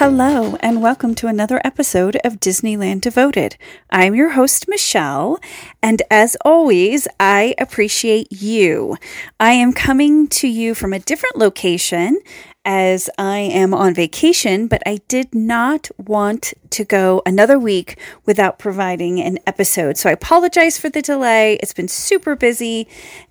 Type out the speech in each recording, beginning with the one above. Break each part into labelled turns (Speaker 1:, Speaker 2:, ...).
Speaker 1: Hello, and welcome to another episode of Disneyland Devoted. I'm your host, Michelle, and as always, I appreciate you. I am coming to you from a different location as I am on vacation, but I did not want to go another week without providing an episode. So I apologize for the delay. It's been super busy.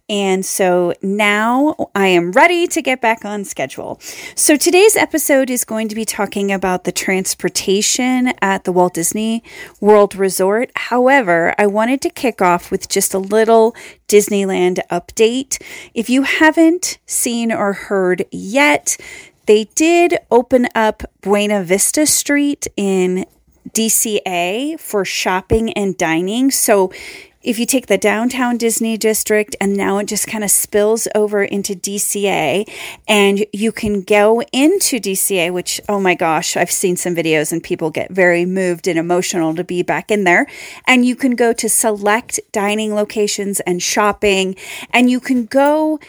Speaker 1: And so now I am ready to get back on schedule. So today's episode is going to be talking about the transportation at the Walt Disney World Resort. However, I wanted to kick off with just a little Disneyland update. If you haven't seen or heard yet, they did open up Buena Vista Street in DCA for shopping and dining. So if you take the downtown Disney district and now it just kind of spills over into DCA and you can go into DCA, which, oh my gosh, I've seen some videos and people get very moved and emotional to be back in there. And you can go to select dining locations and shopping and you can go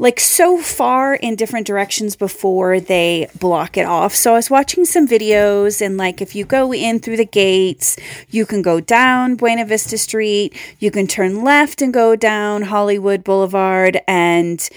Speaker 1: like so far in different directions before they block it off. So I was watching some videos and like if you go in through the gates, you can go down Buena Vista Street, you can turn left and go down Hollywood Boulevard and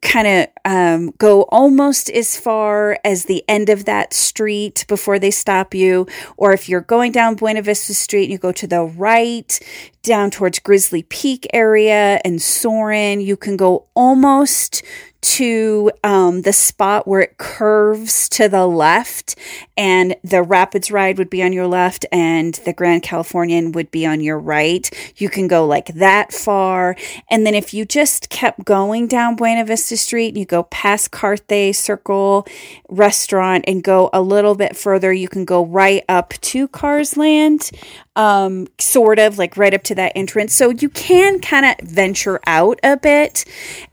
Speaker 1: kind of um, go almost as far as the end of that street before they stop you. Or if you're going down Buena Vista Street and you go to the right down towards Grizzly Peak area and Soarin', you can go almost to um, the spot where it curves to the left, and the Rapids ride would be on your left, and the Grand Californian would be on your right. You can go like that far. And then if you just kept going down Buena Vista Street, you go past Carthay Circle restaurant and go a little bit further, you can go right up to Cars Land um, sort of like right up to that entrance. So you can kind of venture out a bit.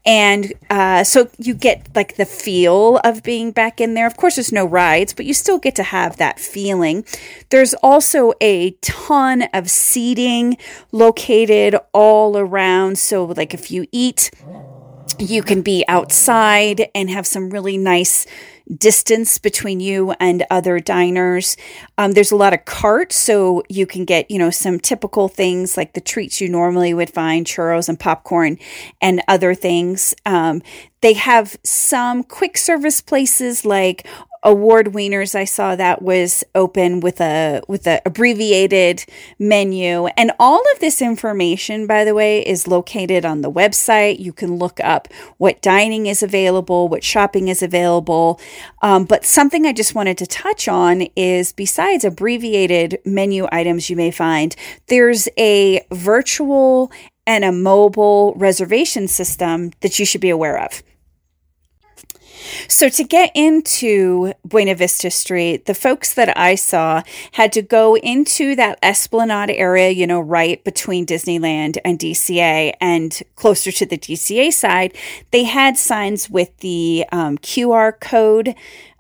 Speaker 1: And uh, so you get like the feel of being back in there. Of course, there's no rides, but you still get to have that feeling. There's also a ton of seating located all around. So, like if you eat, you can be outside and have some really nice distance between you and other diners. Um, there's a lot of carts, so you can get, you know, some typical things like the treats you normally would find, churros and popcorn and other things. Um, they have some quick service places like award wieners i saw that was open with a with a abbreviated menu. And all of this information by the way is located on the website. You can look up what dining is available what shopping is available. Um, but something i just wanted to touch on is besides abbreviated menu items you may find there's a virtual and a mobile reservation system that you should be aware of so, to get into Buena Vista Street, the folks that I saw had to go into that Esplanade area, you know, right between Disneyland and DCA and closer to the DCA side. They had signs with the um, QR code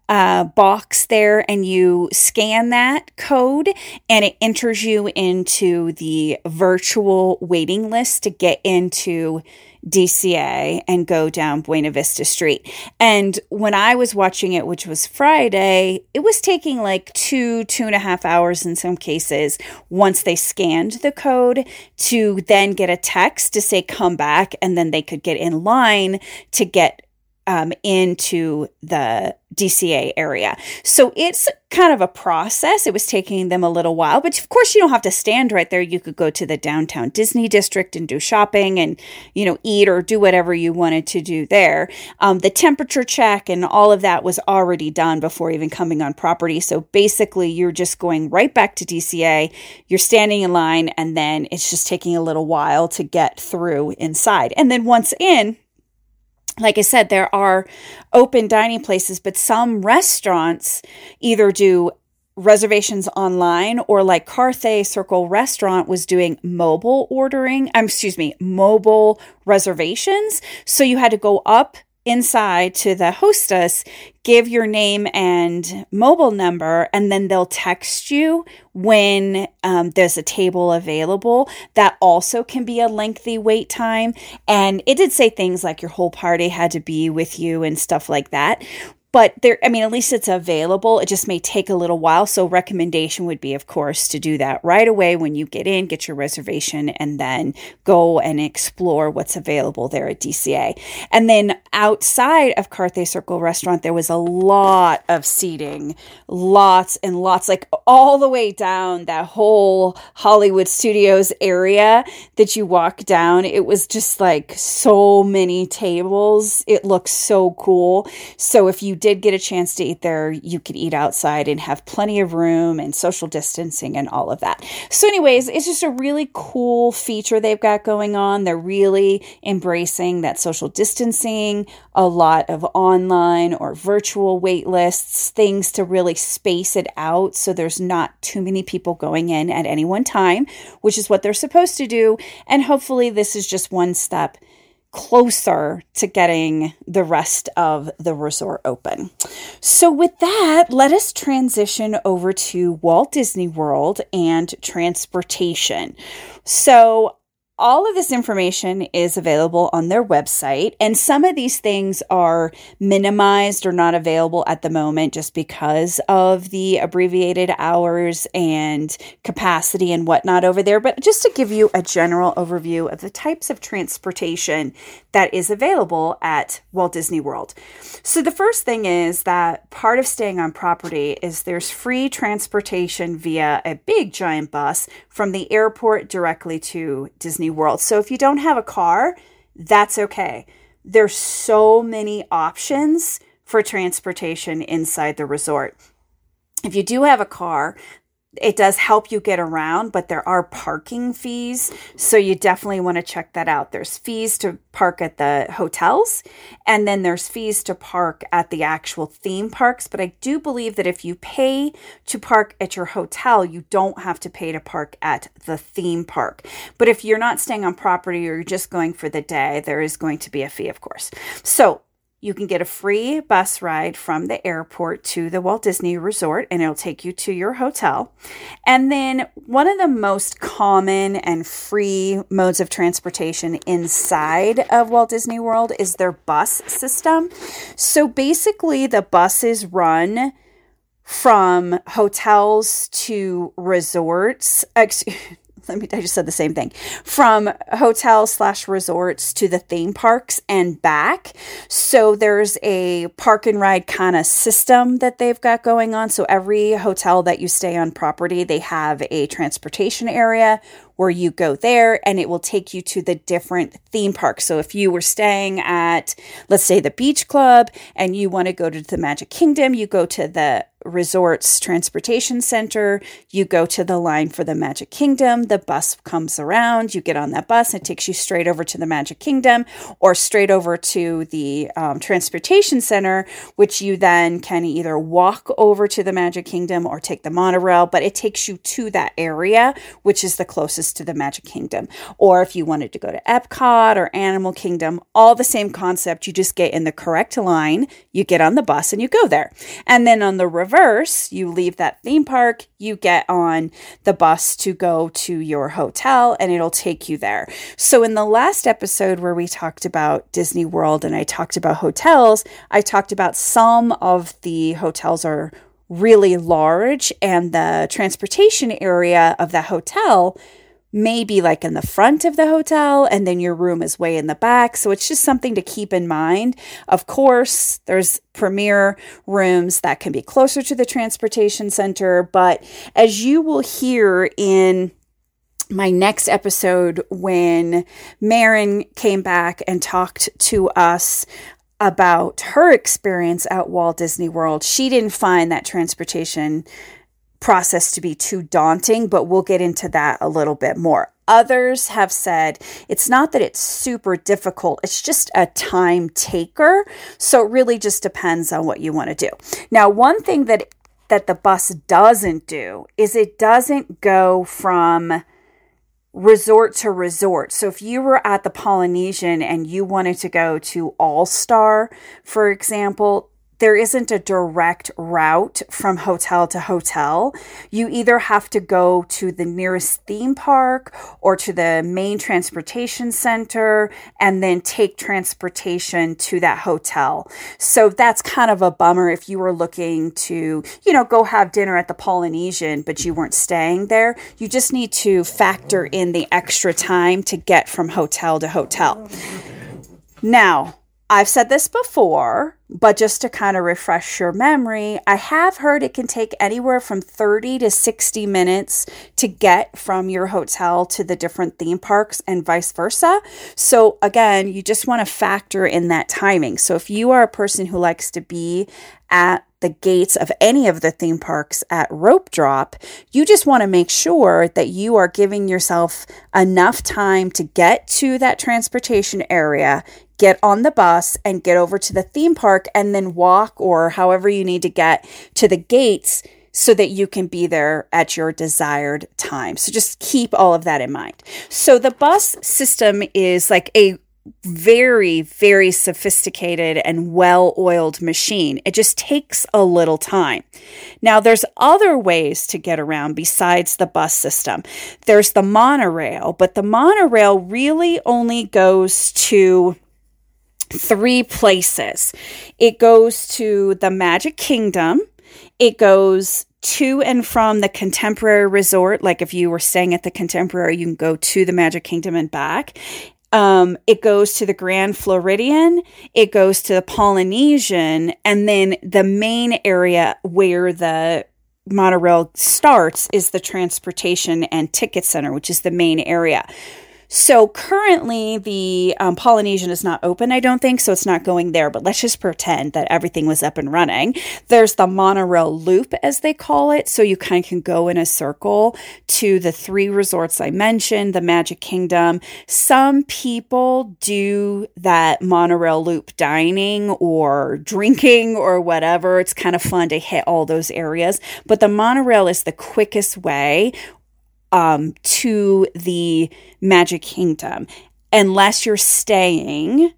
Speaker 1: uh, box there and you scan that code and it enters you into the virtual waiting list to get into DCA and go down Buena Vista Street. And when I was watching it, which was Friday, it was taking like two, two and a half hours in some cases once they scanned the code to then get a text to say come back and then they could get in line to get um, into the DCA area. So it's kind of a process. It was taking them a little while, but of course, you don't have to stand right there. You could go to the downtown Disney district and do shopping and, you know, eat or do whatever you wanted to do there. Um, the temperature check and all of that was already done before even coming on property. So basically, you're just going right back to DCA. You're standing in line, and then it's just taking a little while to get through inside. And then once in, like I said, there are open dining places, but some restaurants either do reservations online or like Carthay Circle Restaurant was doing mobile ordering, um, excuse me, mobile reservations. So you had to go up inside to the hostess, give your name and mobile number, and then they'll text you when um, there's a table available. That also can be a lengthy wait time. And it did say things like your whole party had to be with you and stuff like that. But there i mean at least it's available. It just may take a little while. So recommendation would be of course to do that right away when you get in get your reservation and then go and explore what's available there at dca and then outside of carthay circle restaurant there was a lot of seating lots and lots like all the way down that whole hollywood studios area that you walk down. It was just like so many tables. It looks so cool. So if you did get a chance to eat there, you could eat outside and have plenty of room and social distancing and all of that. So, anyways, it's just a really cool feature they've got going on. They're really embracing that social distancing, a lot of online or virtual wait lists, things to really space it out so there's not too many people going in at any one time, which is what they're supposed to do. And hopefully, this is just one step closer to getting the rest of the resort open. So, with that, let us transition over to Walt Disney World and transportation. So, all of this information is available on their website, and some of these things are minimized or not available at the moment just because of the abbreviated hours and capacity and whatnot over there. But just to give you a general overview of the types of transportation that is available at Walt Disney World. So, the first thing is that part of staying on property is there's free transportation via a big giant bus from the airport directly to Disney World. So if you don't have a car, that's okay. There's so many options for transportation inside the resort. If you do have a car, it does help you get around, but there are parking fees. So you definitely want to check that out. There's fees to park at the hotels, and then there's fees to park at the actual theme parks. But I do believe that if you pay to park at your hotel, you don't have to pay to park at the theme park. But if you're not staying on property or you're just going for the day, there is going to be a fee, of course. So you can get a free bus ride from the airport to the Walt Disney Resort and it'll take you to your hotel. And then one of the most common and free modes of transportation inside of Walt Disney World is their bus system. So basically, the buses run from hotels to resorts. let me I just said the same thing. From hotels slash resorts to the theme parks and back. So there's a park and ride kind of system that they've got going on. So every hotel that you stay on property, they have a transportation area where you go there and it will take you to the different theme parks. So if you were staying at, let's say, the beach club and you want to go to the Magic Kingdom, you go to the resort's transportation center. You go to the line for the Magic Kingdom. The bus comes around. You get on that bus. It takes you straight over to the Magic Kingdom or straight over to the um, transportation center, which you then can either walk over to the Magic Kingdom or take the monorail. But it takes you to that area, which is the closest to the Magic Kingdom. Or if you wanted to go to Epcot or Animal Kingdom, all the same concept. You just get in the correct line, you get on the bus, and you go there. And then on the reverse, you leave that theme park, you get on the bus to go to your hotel, and it'll take you there. So, in the last episode where we talked about Disney World and I talked about hotels, I talked about some of the hotels are really large, and the transportation area of the hotel maybe like in the front of the hotel and then your room is way in the back. So it's just something to keep in mind. Of course, there's premier rooms that can be closer to the transportation center, but as you will hear in my next episode when Marin came back and talked to us about her experience at Walt Disney World, she didn't find that transportation process to be too daunting, but we'll get into that a little bit more. Others have said it's not that it's super difficult, it's just a time taker. So it really just depends on what you want to do. Now, one thing that that the bus doesn't do is it doesn't go from resort to resort. So if you were at the Polynesian and you wanted to go to All Star, for example, there isn't a direct route from hotel to hotel. You either have to go to the nearest theme park or to the main transportation center and then take transportation to that hotel. So that's kind of a bummer if you were looking to, you know, go have dinner at the Polynesian, but you weren't staying there. You just need to factor in the extra time to get from hotel to hotel. Now, I've said this before, but just to kind of refresh your memory, I have heard it can take anywhere from 30 to 60 minutes to get from your hotel to the different theme parks and vice versa. So, again, you just want to factor in that timing. So, if you are a person who likes to be at the gates of any of the theme parks at rope drop, you just want to make sure that you are giving yourself enough time to get to that transportation area, get on the bus and get over to the theme park and then walk or however you need to get to the gates so that you can be there at your desired time. So just keep all of that in mind. So the bus system is like a very, very sophisticated and well oiled machine. It just takes a little time. Now, there's other ways to get around besides the bus system. There's the monorail, but the monorail really only goes to three places. It goes to the Magic Kingdom. It goes to and from the Contemporary Resort. Like if you were staying at the Contemporary, you can go to the Magic Kingdom and back. Um, it goes to the Grand Floridian, it goes to the Polynesian, and then the main area where the monorail starts is the Transportation and Ticket Center, which is the main area. So currently, the um, Polynesian is not open, I don't think, so it's not going there, but let's just pretend that everything was up and running. There's the monorail loop, as they call it, so you kind of can go in a circle to the three resorts I mentioned, the Magic Kingdom. Some people do that monorail loop dining or drinking or whatever. It's kind of fun to hit all those areas, but the monorail is the quickest way um, to the Magic Kingdom, unless you're staying.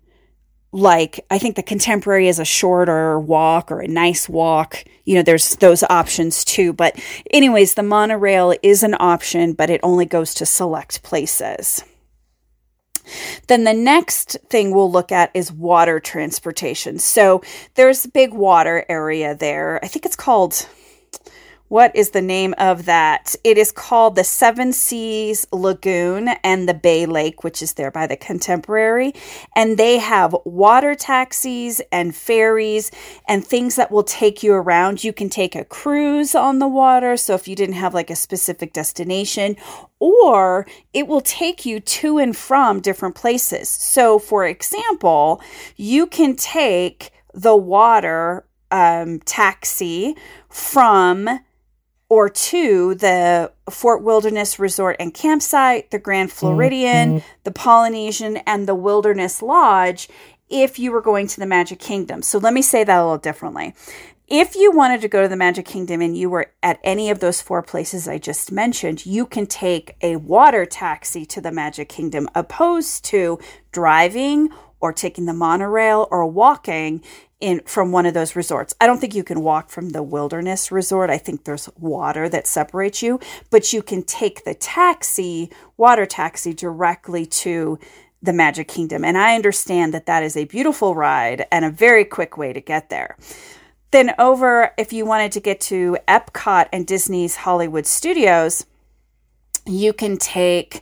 Speaker 1: Like, I think the contemporary is a shorter walk or a nice walk. You know, there's those options too. But, anyways, the monorail is an option, but it only goes to select places. Then the next thing we'll look at is water transportation. So there's a big water area there. I think it's called what is the name of that? It is called the Seven Seas Lagoon and the Bay Lake, which is there by the Contemporary. And they have water taxis and ferries and things that will take you around. You can take a cruise on the water. So if you didn't have like a specific destination, or it will take you to and from different places. So, for example, you can take the water um, taxi from or to the Fort Wilderness Resort and Campsite, the Grand Floridian, mm-hmm. the Polynesian, and the Wilderness Lodge if you were going to the Magic Kingdom. So let me say that a little differently. If you wanted to go to the Magic Kingdom and you were at any of those four places I just mentioned, you can take a water taxi to the Magic Kingdom opposed to driving or taking the monorail or walking in from one of those resorts. I don't think you can walk from the wilderness resort. I think there's water that separates you, but you can take the taxi, water taxi directly to the Magic Kingdom. And I understand that that is a beautiful ride and a very quick way to get there. Then over if you wanted to get to Epcot and Disney's Hollywood Studios, you can take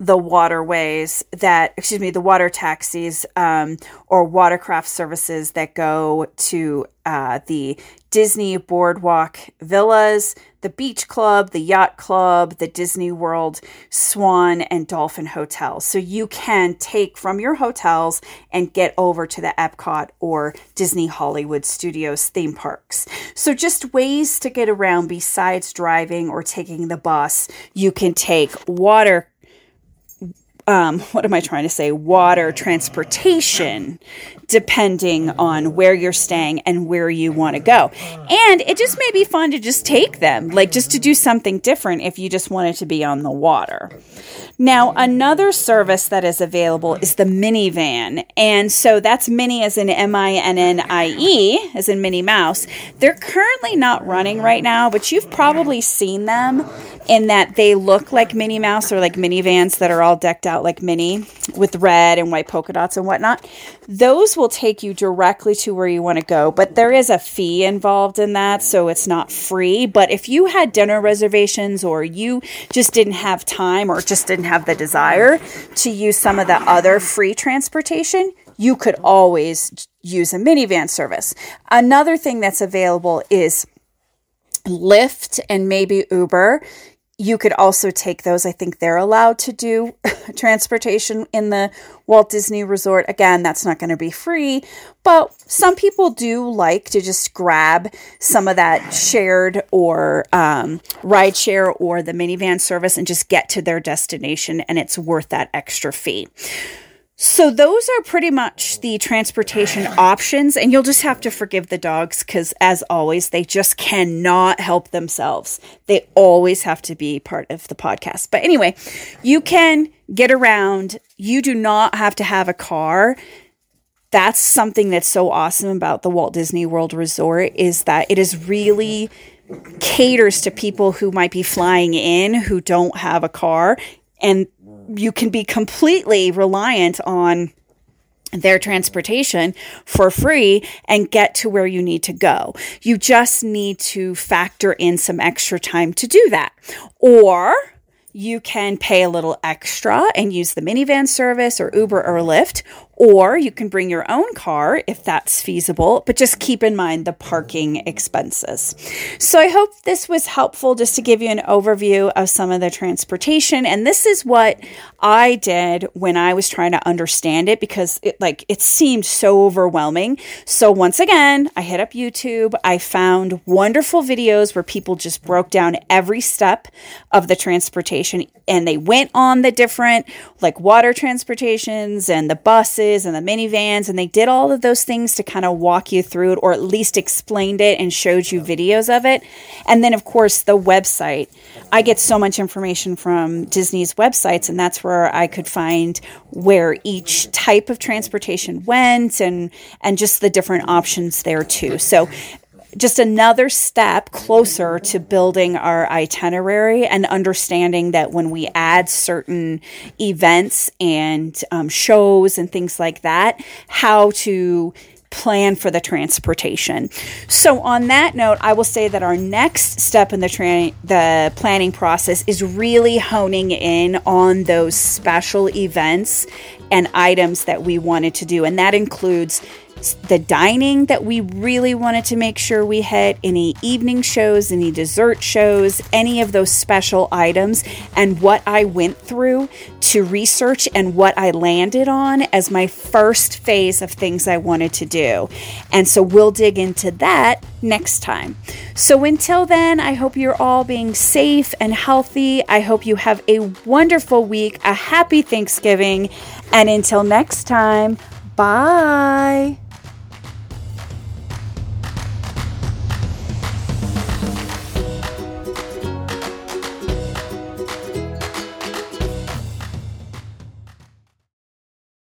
Speaker 1: the waterways that, excuse me, the water taxis um, or watercraft services that go to uh, the Disney Boardwalk Villas, the Beach Club, the Yacht Club, the Disney World Swan and Dolphin Hotels. So you can take from your hotels and get over to the Epcot or Disney Hollywood Studios theme parks. So just ways to get around besides driving or taking the bus. You can take water um, what am I trying to say? Water transportation, depending on where you're staying and where you want to go. And it just may be fun to just take them, like just to do something different if you just wanted to be on the water. Now, another service that is available is the Minnie Van. And so that's mini as in M I N N I E, as in Minnie Mouse. They're currently not running right now, but you've probably seen them in that they look like Minnie Mouse or like Minnie Vans that are all decked out like mini with red and white polka dots and whatnot. Those will take you directly to where you want to go, but there is a fee involved in that, so it's not free. But if you had dinner reservations or you just didn't have time or just didn't have the desire to use some of the other free transportation, you could always use a Minnie Van service. Another thing that's available is Lyft and maybe Uber you could also take those. I think they're allowed to do transportation in the Walt Disney Resort. Again, that's not going to be free, but some people do like to just grab some of that shared or um, ride share or the Minnie Van service and just get to their destination, and it's worth that extra fee. So those are pretty much the transportation options and you'll just have to forgive the dogs cuz as always they just cannot help themselves. They always have to be part of the podcast. But anyway, you can get around. You do not have to have a car. That's something that's so awesome about the Walt Disney World Resort is that it is really caters to people who might be flying in who don't have a car and you can be completely reliant on their transportation for free and get to where you need to go. You just need to factor in some extra time to do that. Or you can pay a little extra and use the Minnie Van service or Uber or Lyft, or you can bring your own car if that's feasible, but just keep in mind the parking expenses. So I hope this was helpful just to give you an overview of some of the transportation. And this is what I did when I was trying to understand it because it like it seemed so overwhelming. So once again, I hit up YouTube. I found wonderful videos where people just broke down every step of the transportation and they went on the different like water transportations and the buses and the Minnie Vans and they did all of those things to kind of walk you through it or at least explained it and showed you videos of it. And then of course the website. I get so much information from disney's websites and that's where i could find where each type of transportation went and and just the different options there too. So just another step closer to building our itinerary and understanding that when we add certain events and um, shows and things like that, how to plan for the transportation. So on that note, I will say that our next step in the tra- the planning process is really honing in on those special events and items that we wanted to do and that includes the dining that we really wanted to make sure we hit, any evening shows, any dessert shows, any of those special items, and what I went through to research and what I landed on as my first phase of things I wanted to do. And so we'll dig into that next time. So until then, I hope you're all being safe and healthy. I hope you have a wonderful week, a happy Thanksgiving, and until next time, bye.